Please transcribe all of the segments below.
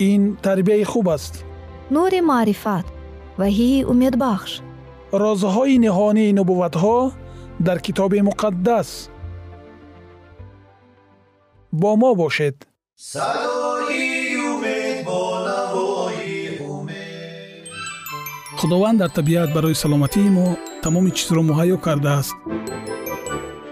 ин тарбияи хуб аст. Нури маърифат ваҳии умедбахш. Розҳои ниҳонии нубувватҳо дар китоби муқаддас. Бо мо бошед. Худованд дар табиат барои саломатии мо тамоми чизро муҳайё кардааст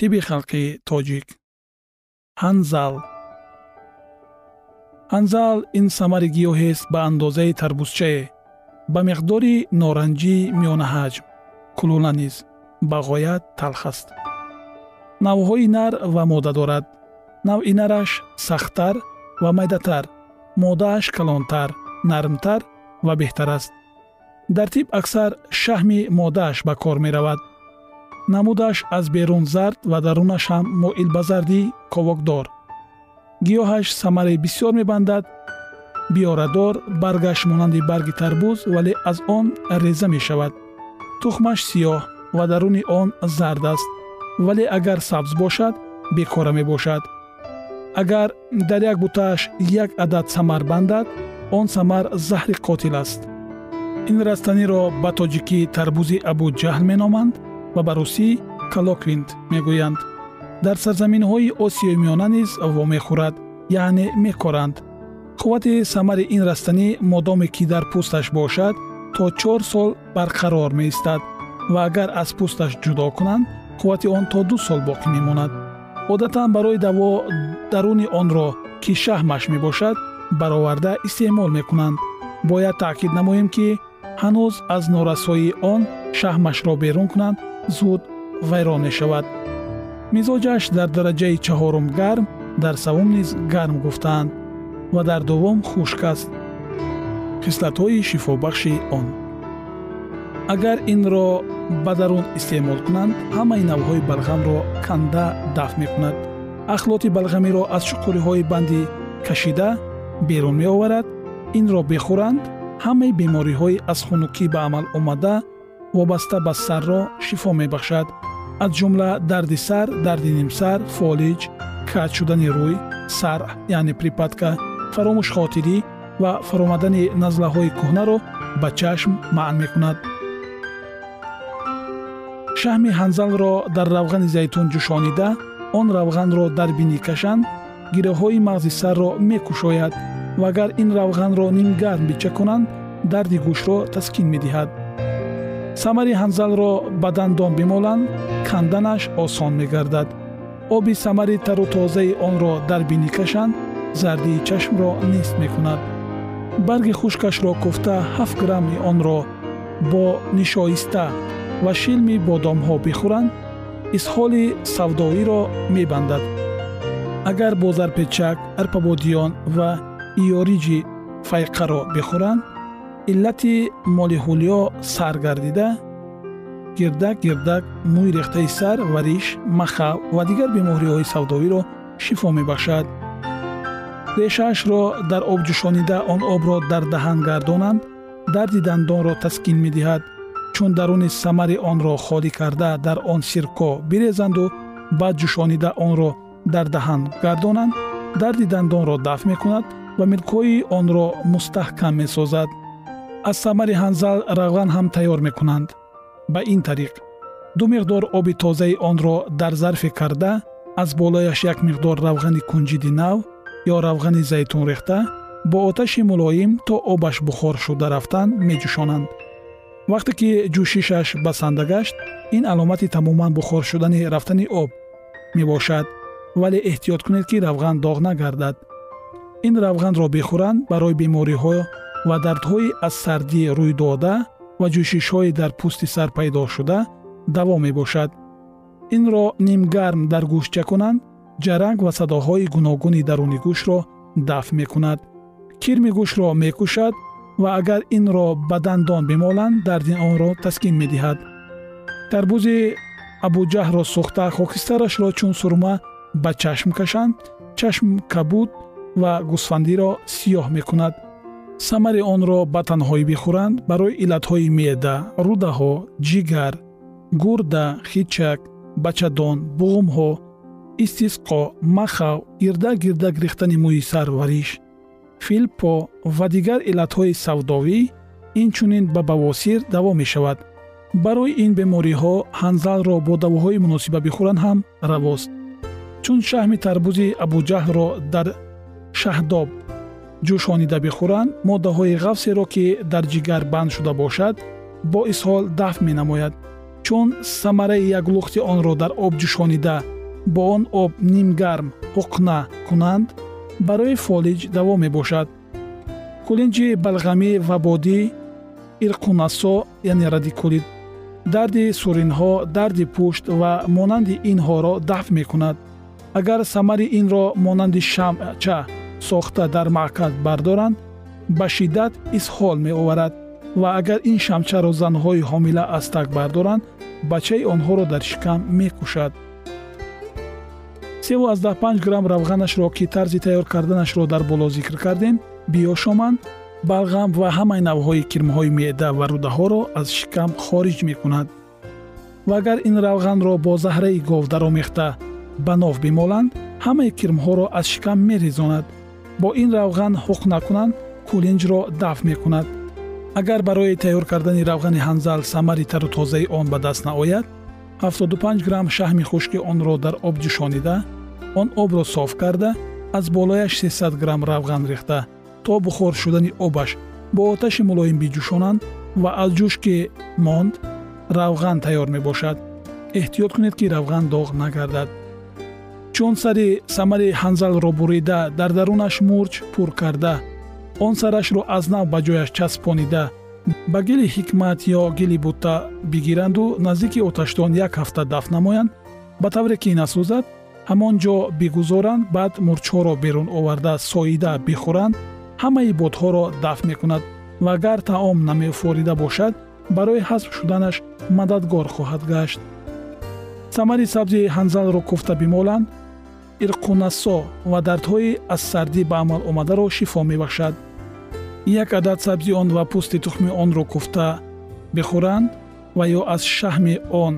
тиби халқи тоҷик. Ҳанзал ҳанзал ин самари гиёҳест ба андозаи тарбузчае ба миқдори норанҷӣ миёнаҳаҷм кулула низ ба ғоят талх аст. Навъҳои нар ва мода дорад. Навъи нараш сахттар ва майдатар моддааш калонтар нармтар ва беҳтар аст. Дар тиб аксар шаҳми моддааш ба кор меравад намудаш аз берун зард ва дарунаш ҳам моил ба зардии ковокдор гиёҳаш самараи бисёр мебандад биёрадор баргаш монанди барги тарбуз вале аз он реза мешавад тухмаш сиёҳ ва даруни он зард аст вале агар сабз бошад бекора мебошад агар дар як бутааш як адад самар бандад он самар заҳри қотил аст ин растаниро ба тоҷикӣ тарбузи абуҷаҳл меноманд ва ба русӣ калоквинт мегӯянд. Дар сарзаминҳои осиёи миёна низ вомехӯрад яъне мекоранд. Қуввати самари ин растанӣ модоме ки дар пӯсташ бошад то чор сол барқарор меистад ва агар аз пӯсташ ҷудо кунанд қуввати он то ду сол боқӣ мемонад. Одатан барои даво даруни онро ки шаҳмаш мебошад бароварда истеъмол мекунанд. Бояд таъкид намоем ки ҳанӯз аз норасоии он шаҳмашро берун кунанд зуд вайрон мешавад. Мизоҷаш дар дараҷаи чаҳорум гарм дар савум низ гарм гуфтаанд ва дар дуввум хушк аст. Хислатҳои шифобахши он. Агар инро ба дарун истеъмол кунанд ҳамаи навъҳои балғамро канда дафт мекунад. Ахлоти балғамиро аз шуқуриҳои банди кашида берун меоварад инро бихӯранд ҳамаи бемориҳои аз хунукӣ ба амал омада вобаста ба сарро шифо мебахшад. Аз ҷумла дарди сар дарди нимсар фолиҷ каҷ шудани рӯй сар яъне припадка фаромӯшхотирӣ ва фаромадани назлаҳои кӯҳнаро ба чашм маън мекунад. Шаҳми ҳанзалро дар равғани зайтун ҷӯшонида он равғанро дар бинӣ кашанд гирёҳҳои мағзи сарро мекушояд ва агар ин равғанро нимгарм бича кунанд дарди гӯшро таскин медиҳад самари ҳанзалро ба дандон бимоланд канданаш осон мегардад. Оби самари тару тозаи онро дар бинӣ кашанд зардии чашмро нест мекунад. Барги хушкашро куфта ҳафт грамми онро бо нишоиста ва шилми бодомҳо бихӯранд исҳоли савдоиро мебандад. Агар бо зарпечак арпабодиён ва иёриҷи файқаро бихӯранд иллати молиҳулиё сар гардида гирдак гирдак мӯи рехтаи сар ва риш махав ва дигар бемориҳои савдоиро шифо мебахшад решаашро дар об ҷӯшонида он обро дар даҳан гардонанд дарди дандонро таскин медиҳад чун даруни самари онро холӣ карда дар он сирко бирезанду баъд ҷӯшонида онро дар таҳан гардонанд дарди дандонро дафт мекунад ва милкҳои онро мустаҳкам месозад аз самари ҳанзал равған ҳам тайёр мекунанд. Ба ин тариқ ду миқдор оби тозаи онро дар зарфе карда аз болояш як миқдор равғани кунҷиди нав ё равғани зайтун рехта бо оташи мулоим то обаш бухор шуда рафтан меҷӯшонанд. Вақте ки ҷӯшишаш басанда гашт ин аломати тамоман бухор шудани рафтани об мебошад вале эҳтиёт кунед ки равған доғ нагардад. Ин равғанро бихӯранд барои бемориҳо ва дардҳои аз сардӣ рӯйдода ва ҷӯшишҳои дар пӯсти сар пайдо шуда даво мебошад. Инро нимгарм дар гӯшча кунанд ҷаранг ва садоҳои гуногуни даруни гӯшро дафт мекунад. Кирми гӯшро мекушад ва агар инро ба дандон бимоланд дарди онро таскин медиҳад. Тарбузи абуҷаҳро сӯхта хокистарашро чун сурма ба чашм кашанд чашм кабуд ва гусфандиро сиёҳ мекунад самари онро ба танҳоӣ бихӯранд барои иллатҳои меъда рудаҳо ҷигар гурда хичак бачадон буғумҳо истисқо махав гирдак гирдак рехтани мӯи сар вариш филпо ва дигар иллатҳои савдовӣ инчунин ба бавосир даво мешавад. Барои ин бемориҳо ҳанзалро бо давоҳои муносиба бихӯранд ҳам равост. Чун шаҳми тарбузи абуҷаҳлро дар шаҳдоб ҷӯшонида бихӯранд моддаҳои ғафсеро ки дар ҷигар банд шуда бошад бо исҳол дафт менамояд чун самараи як лухти онро дар об ҷӯшонида бо он об нимгарм ҳуқна кунанд барои фолиҷ даво мебошад. Кулинҷи балғамӣ ва бодӣ ирқунасо яъне радикулит дарди суринҳо дарди пушт ва монанди инҳоро дафт мекунад. Агар самари инро монанди шамъча сохта дар маъкад бардоранд ба шиддат исҳол меоварад ва агар ин шамчаро занҳои ҳомила аз так бардоранд бачаи онҳоро дар шикам мекушад. 35 грамм равғанашро ки тарзи тайёр карданашро дар боло зикр кардем биёшоманд балғам ва ҳамаи навъҳои кирмҳои меъда ва рудаҳоро аз шикам хориҷ мекунад. ва агар ин равғанро бо заҳраи гов даромехта ба нов бимоланд ҳамаи кирмҳоро аз шикам мерезонад бо ин равған ҳуқ накунанд кулинҷро дафт мекунад. Агар барои тайёр кардани равғани ҳанзал самари тару тозаи он ба даст наояд 75 грамм шаҳми хушки онро дар об ҷӯшонида он обро соф карда аз болояш 300 грамм равған рехта то бухор шудани обаш бо оташи мулоим биҷӯшонанд ва аз ҷӯш ки монд равған тайёр мебошад. Эҳтиёт кунед ки равған доғ нагардад чун сари самари ҳанзалро бурида дар дарунаш мурҷ пур карда. Он сарашро аз нав ба ҷояш часпонида. Ба гили ҳикмат ё гили бутта бигиранду наздики оташтон як ҳафта дафт намоянд. Ба тавре ки насӯзад ҳамон ҷо бигузоранд баъд мурчҳоро берун оварда соида бихӯранд ҳамаи бодҳоро дафт мекунад. Ва агар таом намефорида бошад барои ҳазф шуданаш мададгор хоҳад гашт. Самари сабзи ҳанзалро куфта бимоланд ирқунасо ва дардҳои аз сардӣ ба амал омадаро шифо мебахшад. Як адад сабзи он ва пӯсти тухми онро куфта бихӯранд ва ё аз шаҳми он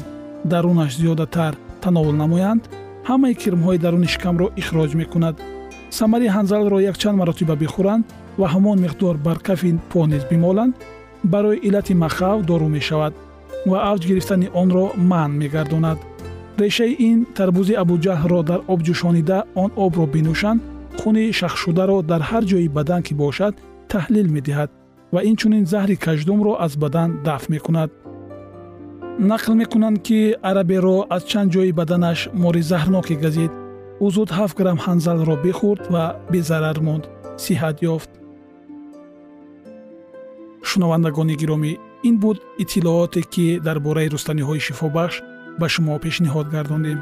дарунаш зиёдатар тановул намоянд ҳамаи кирмҳои даруни шикамро ихроҷ мекунад. Самари ҳанзалро якчанд маротиба бихӯранд ва ҳамон миқдор бар кафи по низ бимоланд барои иллати махав дору мешавад ва авҷ гирифтани онро манъ мегардонад решаи ин тарбузи абуҷаҳлро дар об ҷӯшонида он обро бинӯшанд хуни шахшударо дар ҳар ҷои бадан ки бошад таҳлил медиҳад ва инчунин заҳри каждумро аз бадан дафт мекунад. Нақл мекунанд ки араберо аз чанд ҷои баданаш мори заҳрноке газид. Ӯ зуд 7 грамм ҳанзалро бихӯрд ва безарар монд сиҳат ёфт. Шунавандагони гиромӣ ин буд иттилооте ки дар бораи рустаниҳои шифобахш ба шумо пешниҳод гардонем.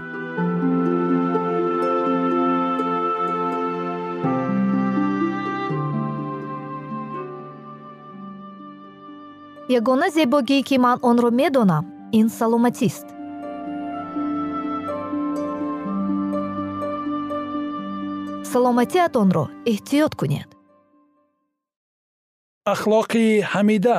Ягона зебогӣ ки ман онро медонам ин саломатист. Саломатиатонро эҳтиёт кунед. Ахлоқи ҳамида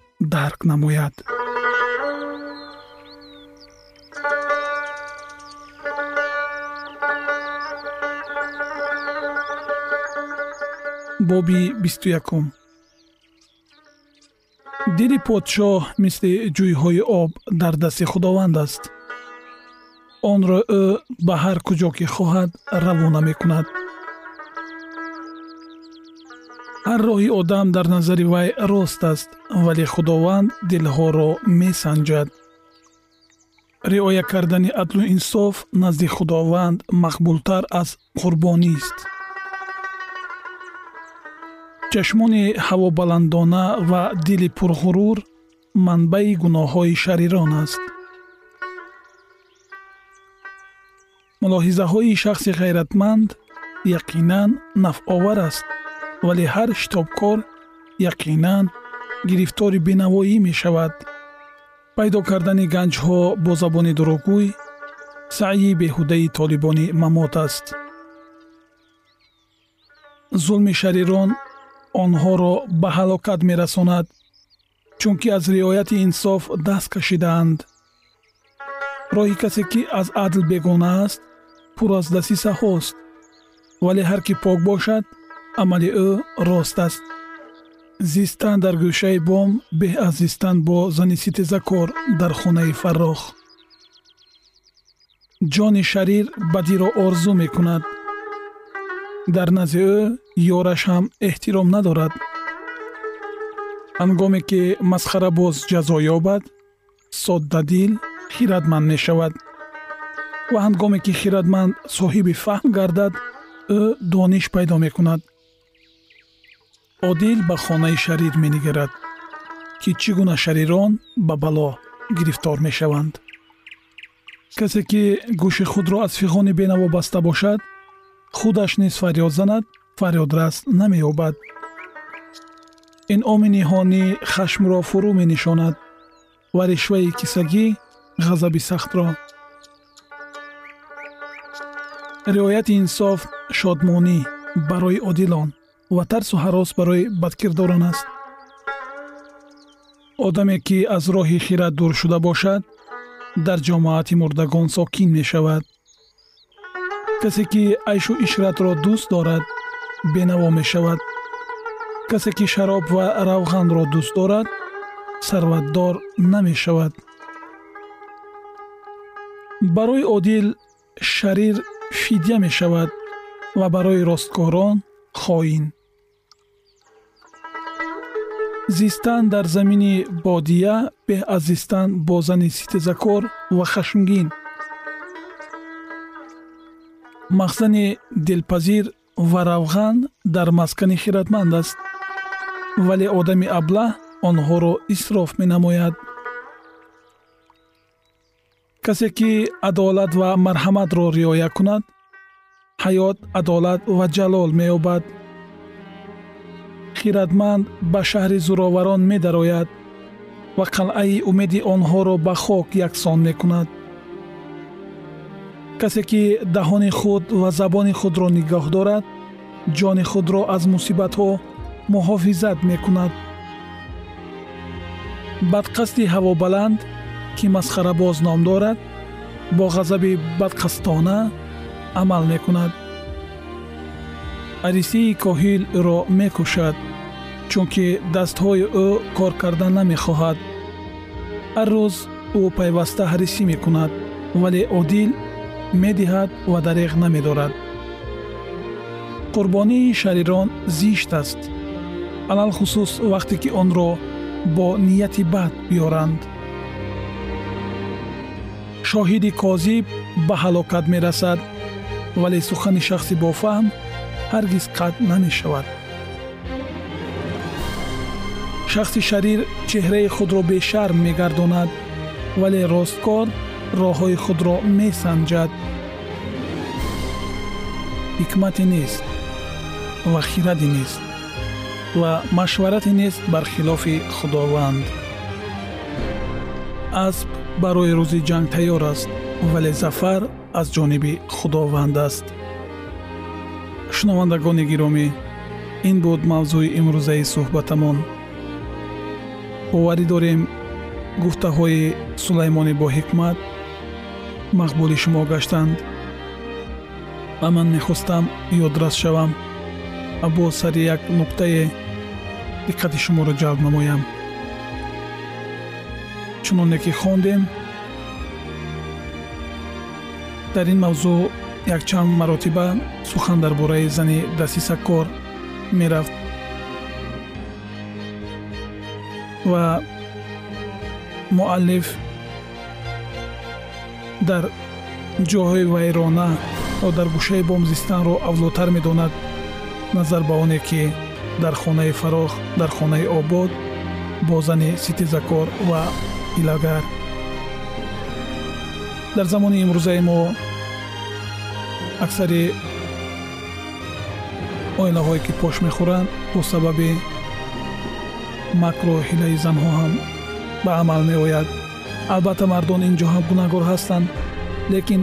дарк намояд. Боби бисту якум дили подшоҳ мисли ҷӯйҳои об дар дасти худованд аст. Онро ӯ ба ҳар куҷо ки хоҳад равона мекунад ҳар роҳи одам дар назари вай рост аст вале худованд дилҳоро месанҷад. Риоя кардани адлу инсоф назди худованд мақбултар аз қурбонист чашмони ҳавобаландона ва дили пурғурур манбаи гуноҳҳои шарирон аст. Мулоҳизаҳои шахси ғайратманд яқинан нафъовар аст вале ҳар шитобкор яқинан гирифтори бенавоӣ мешавад. Пайдо кардани ганҷҳо бо забони дурӯғгӯй саъйи беҳудаи толибони мамот аст. Зулми шарирон онҳоро ба ҳалокат мерасонад чунки аз риояти инсоф даст кашидаанд. Роҳи касе ки аз адл бегона аст пур аз дасисаҳост вале ҳар кӣ пок бошад амали ӯ рост аст. Зистан дар гӯшаи бом беҳ аз зистан бо зани ситезакор дар хонаи фаррох. Ҷони шарир бадиро орзу мекунад. Дар назди ӯ ёраш ҳам эҳтиром надорад. Ҳангоме ки масхарабоз ҷазо ёбад соддадил хиратманд мешавад. Ва ҳангоме ки хиратманд соҳиби фаҳм гардад ӯ дониш пайдо мекунад одил ба хонаи шарир менигарад ки чӣ гуна шарирон ба бало гирифтор мешаванд. Касе ки гӯши худро аз фиғони бенаво баста бошад худаш низ фарёд занад фарёдрас намеёбад. Инъоми ниҳонӣ хашмро фурӯ менишонад ва ришваи кисагӣ ғазаби сахтро. Риояти инсоф шодмонӣ барои одилон ва тарсу ҳарос барои бадкирдорон аст. Одаме ки аз роҳи хират дур шуда бошад дар ҷомоати мурдагон сокин мешавад. Касе ки айшу ишратро дӯст дорад бенаво мешавад. Касе ки шароб ва равғанро дӯст дорад сарватдор намешавад. Барои одил шарир фидя мешавад ва барои росткорон хоин зистан дар замини бодия беҳ аз зистан бо зани ситезакор ва хашмгин. Махзани дилпазир ва равған дар маскани хиратманд аст вале одами аблаҳ онҳоро исроф менамояд. Касе ки адолат ва марҳаматро риоя кунад ҳаёт адолат ва ҷалол меёбад хиратманд ба шаҳри зӯроварон медарояд ва қалъаи умеди онҳоро ба хок яксон мекунад. Касе ки даҳони худ ва забони худро нигоҳ дорад ҷони худро аз мусибатҳо муҳофизат мекунад. Бадқасди ҳавобаланд ки масхарабоз ном дорад бо ғазаби бадқастона амал мекунад. Арисии коҳил ӯро мекушад чунки дастҳои ӯ кор кардан намехоҳад. Ҳар рӯз ӯ пайваста ҳарисӣ мекунад вале одил медиҳад ва дареғ намедорад. Қурбонии шарирон зишт аст алалхусус вақте ки онро бо нияти бад биёранд. Шоҳиди козиб ба ҳалокат мерасад вале сухани шахси бофаҳм ҳаргиз қатъ намешавад шахси шарир чеҳраи худро бешарм мегардонад вале росткор роҳҳои худро месанҷад. Ҳикмате нест ва хираде нест ва машварате нест бар хилофи худованд. Асп барои рӯзи ҷанг тайёр аст вале зафар аз ҷониби худованд аст. Шунавандагони гиромӣ ин буд мавзӯи имрӯзаи суҳбатамон боварӣ дорем. Гуфтаҳои сулаймони боҳикмат мақбули шумо гаштанд. Ва ман мехостам ёдрас шавам. Ва бо сари як нуқтае диққати шуморо ҷалб намоям. Чуноне ки хондем дар ин мавзӯъ якчанд маротиба сухан дар бораи зани дастисаккор мерафт ва муаллиф дар ҷоҳои вайрона ё дар гӯшаи бом зистанро авлотар медонад. Назар ба оне ки дар хонаи фарох дар хонаи обод бо зани ситезакор ва илагар. Дар замони имрӯзаи мо аксари оилаҳое ки пош мехӯранд бо сабаби макру ҳилаи занҳо ҳам ба амал меояд. Албатта мардон ин ҷо ҳам гунаҳгор ҳастанд лекин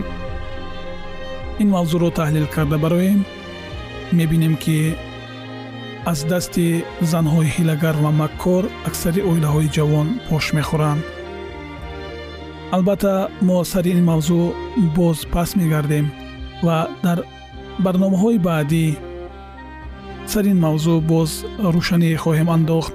ин мавзӯъро таҳлил карда бароем. Мебинем ки аз дасти занҳои ҳилагар ва маккор аксари оилаҳои ҷавон пош мехӯранд. Албатта мо сари ин мавзӯъ боз пас мегардем ва дар барномаҳои баъдӣ сари ин мавзӯъ боз рӯшанӣ хоҳем андохт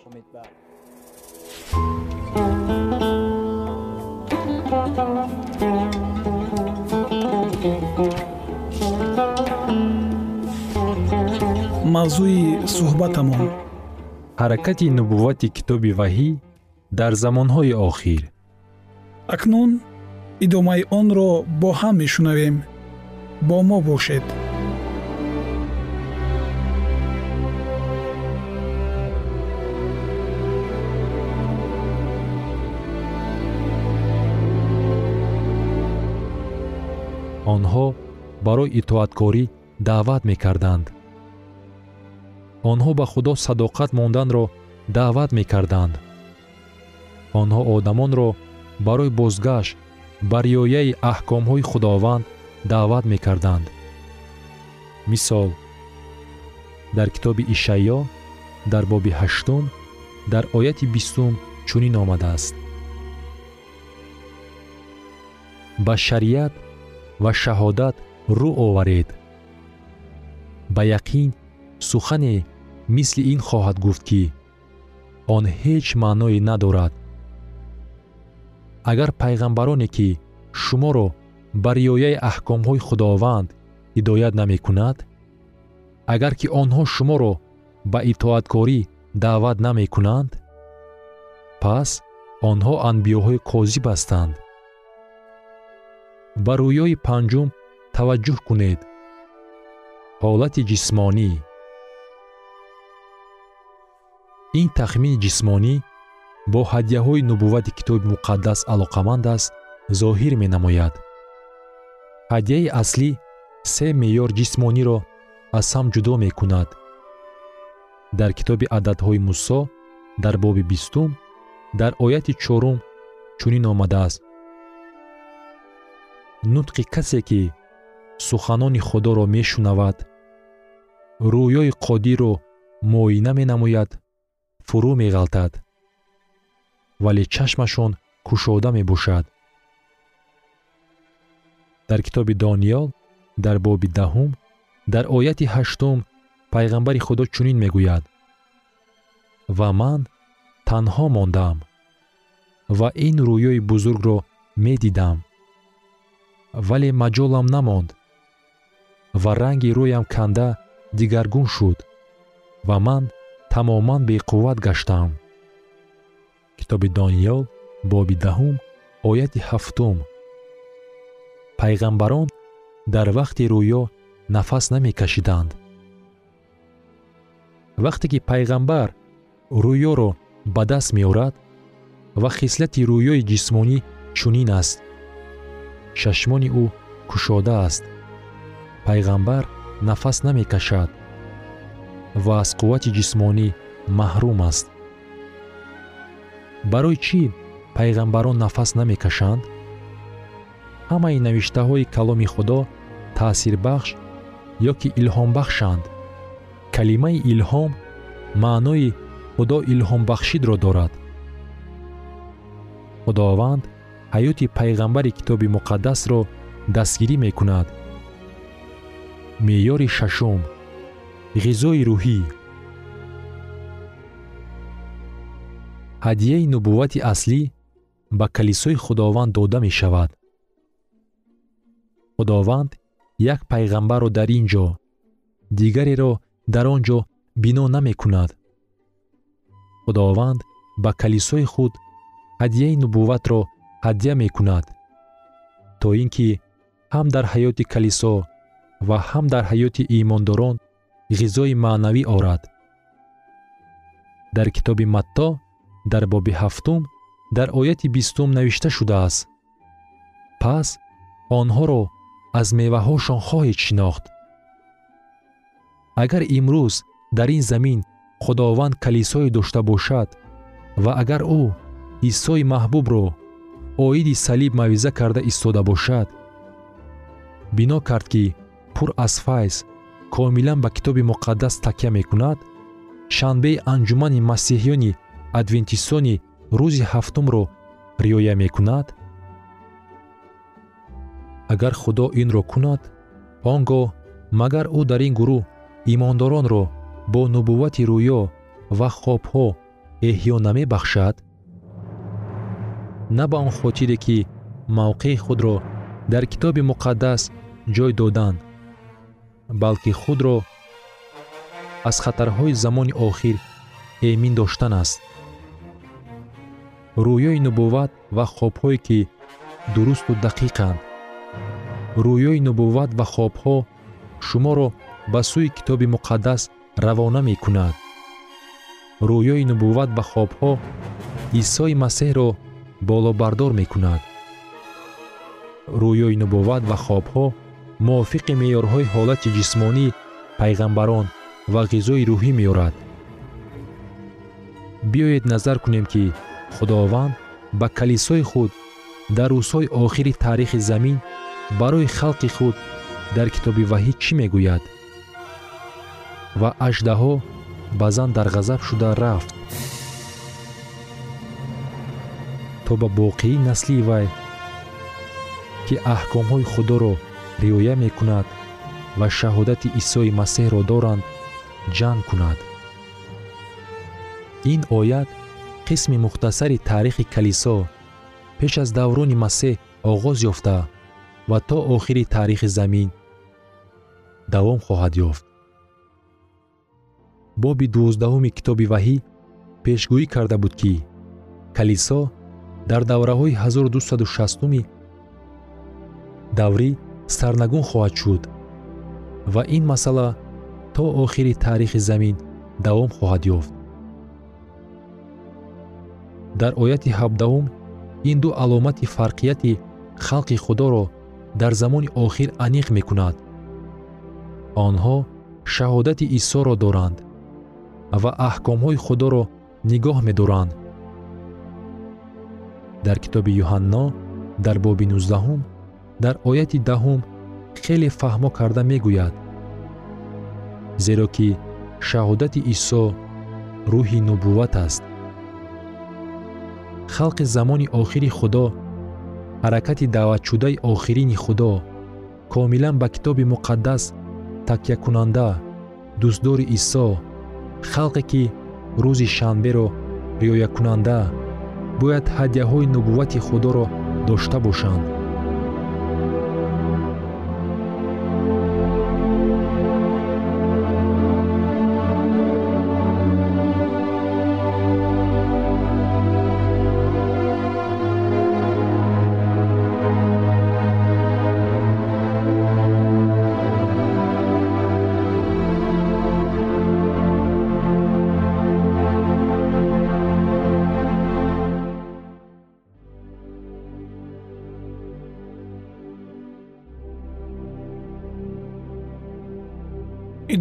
мавзӯи суҳбатамон. Ҳаракати нубуввати китоби ваҳӣ дар замонҳои охир. Акнун идомаи онро бо ҳам мешунавем. Бо мо бошед. Онҳо барои итоаткорӣ даъват мекарданд онҳо ба худо садоқат монданро даъват мекарданд. онҳо одамонро барои бозгашт ба риояи аҳкомҳои худованд даъват мекарданд. Мисол дар китоби ишаъё дар боби ҳаштум дар ояти бистум чунин омадааст. Ба шариат ва шаҳодат рӯ оваред. Ба яқин сухане мисли ин хоҳад гуфт ки он ҳеҷ маъное надорад. Агар пайғамбароне ки шуморо ба риояи аҳкомҳои худованд ҳидоят намекунад агар ки онҳо шуморо ба итоаткорӣ даъват намекунанд пас онҳо анбиёҳои козиб ҳастанд. Ба рӯёи панҷум таваҷҷӯҳ кунед. Ҳолати ҷисмонӣ ин тахмини ҷисмонӣ бо ҳадияҳои нубуввати китоби муқаддас алоқаманд аст зоҳир менамояд. Ҳадияи аслӣ се меъёр ҷисмониро аз ҳам ҷудо мекунад. Дар китоби ададҳои мусо дар боби бистум дар ояти чорум чунин омадааст. Нутқи касе ки суханони худоро мешунавад рӯёи қодирро муоина менамояд фурӯ меғалтад вале чашмашон кушода мебошад. Дар китоби дониёл дар боби даҳум дар ояти ҳаштум пайғамбари худо чунин мегӯяд. Ва ман танҳо мондам ва ин рӯёи бузургро медидам вале маҷолам намонд ва ранги рӯям канда дигаргун шуд ва ман тамоман беқувват гаштам. Китоби дониёл боби даҳум ояти ҳафтум. Пайғамбарон дар вақти рӯё нафас намекашиданд. Вақте ки пайғамбар рӯёро ба даст меорад ва хислати рӯёи ҷисмонӣ чунин аст чашмони ӯ кушода аст. Пайғамбар нафас намекашад ва аз қуввати ҷисмонӣ маҳрум аст. Барои чӣ пайғамбарон нафас намекашанд? Ҳамаи навиштаҳои каломи худо таъсирбахш ё ки илҳомбахшанд? Калимаи илҳом маънои худо илҳомбахшидро дорад. Худованд ҳаёти пайғамбари китоби муқаддасро дастгирӣ мекунад. Меъёри шашум ғизои рӯҳӣ ҳадияи нубуввати аслӣ ба калисои худованд дода мешавад. Худованд як пайғамбарро дар ин ҷо дигареро дар он ҷо бино намекунад. Худованд ба калисои худ ҳадияи нубувватро ҳадя мекунад то ин ки ҳам дар ҳаёти калисо ва ҳам дар ҳаёти имондорон ғизои маънавӣ орад. Дар китоби матто дар боби ҳафтум дар ояти бистум навишта шудааст? Пас онҳоро аз меваҳошон хоҳед шинохт. Агар имрӯз дар ин замин худованд калисое дошта бошад ва агар ӯ исои маҳбубро оиди салиб мавъиза карда истода бошад бино кард ки пур аз файз комилан ба китоби муқаддас такя мекунад шанбеи анҷумани масеҳиёни адвентистони рӯзи ҳафтумро риоя мекунад? Агар худо инро кунад он гоҳ магар ӯ дар ин гурӯҳ имондоронро бо нубуввати рӯё ва хобҳо эҳьё намебахшад на ба он хотире ки мавқеи худро дар китоби муқаддас ҷой доданд балки худро аз хатарҳои замони охир эмин доштан аст. Рӯёи нубувват ва хобҳое ки дурусту дақиқанд. Рӯёи нубувват ва хобҳо шуморо ба сӯи китоби муқаддас равона мекунад. Рӯёи нубувват ва хобҳо исои масеҳро болобардор мекунад. Рӯёи нубувват ва хобҳо мувофиқи меъёрҳои ҳолати ҷисмонии пайғамбарон ва ғизои рӯҳӣ меёрад биёед назар кунем ки худованд ба калисои худ дар рӯзҳои охири таърихи замин барои халқи худ дар китоби ваҳӣ чӣ мегӯяд? Ва аждаҳо ба зан дар ғазаб шуда рафт. То ба боқии насли вай ки аҳкомҳои худоро риоя мекунад ва шаҳодати исои масеҳро доранд ҷанг кунад. Ин оят қисми мухтасари таърихи калисо пеш аз даврони масеҳ оғоз ёфта ва то охири таърихи замин давом хоҳад ёфт. Боби дувоздаҳуми китоби ваҳӣ пешгӯӣ карда буд ки калисо дар давраҳои 1260уми даврӣ сарнагун хоҳад шуд. Ва ин масъала то охири таърихи замин давом хоҳад ёфт. Дар ояти ҳабдаҳум ин ду аломати фарқияти халқи худоро дар замони охир аниқ мекунад. Онҳо шаҳодати исоро доранд ва аҳкомҳои худоро нигоҳ медоранд. Дар китоби юҳанно дар боби нуздаҳум дар ояти даҳум хеле фаҳмо карда мегӯяд. Зеро ки шаҳодати исо рӯҳи нубувват аст. Халқи замони охири худо ҳаракати даъватшудаи охирини худо комилан ба китоби муқаддас такякунанда дӯстдори исо халқе ки рӯзи шанберо риоякунанда бояд ҳадияҳои нубуввати худоро дошта бошанд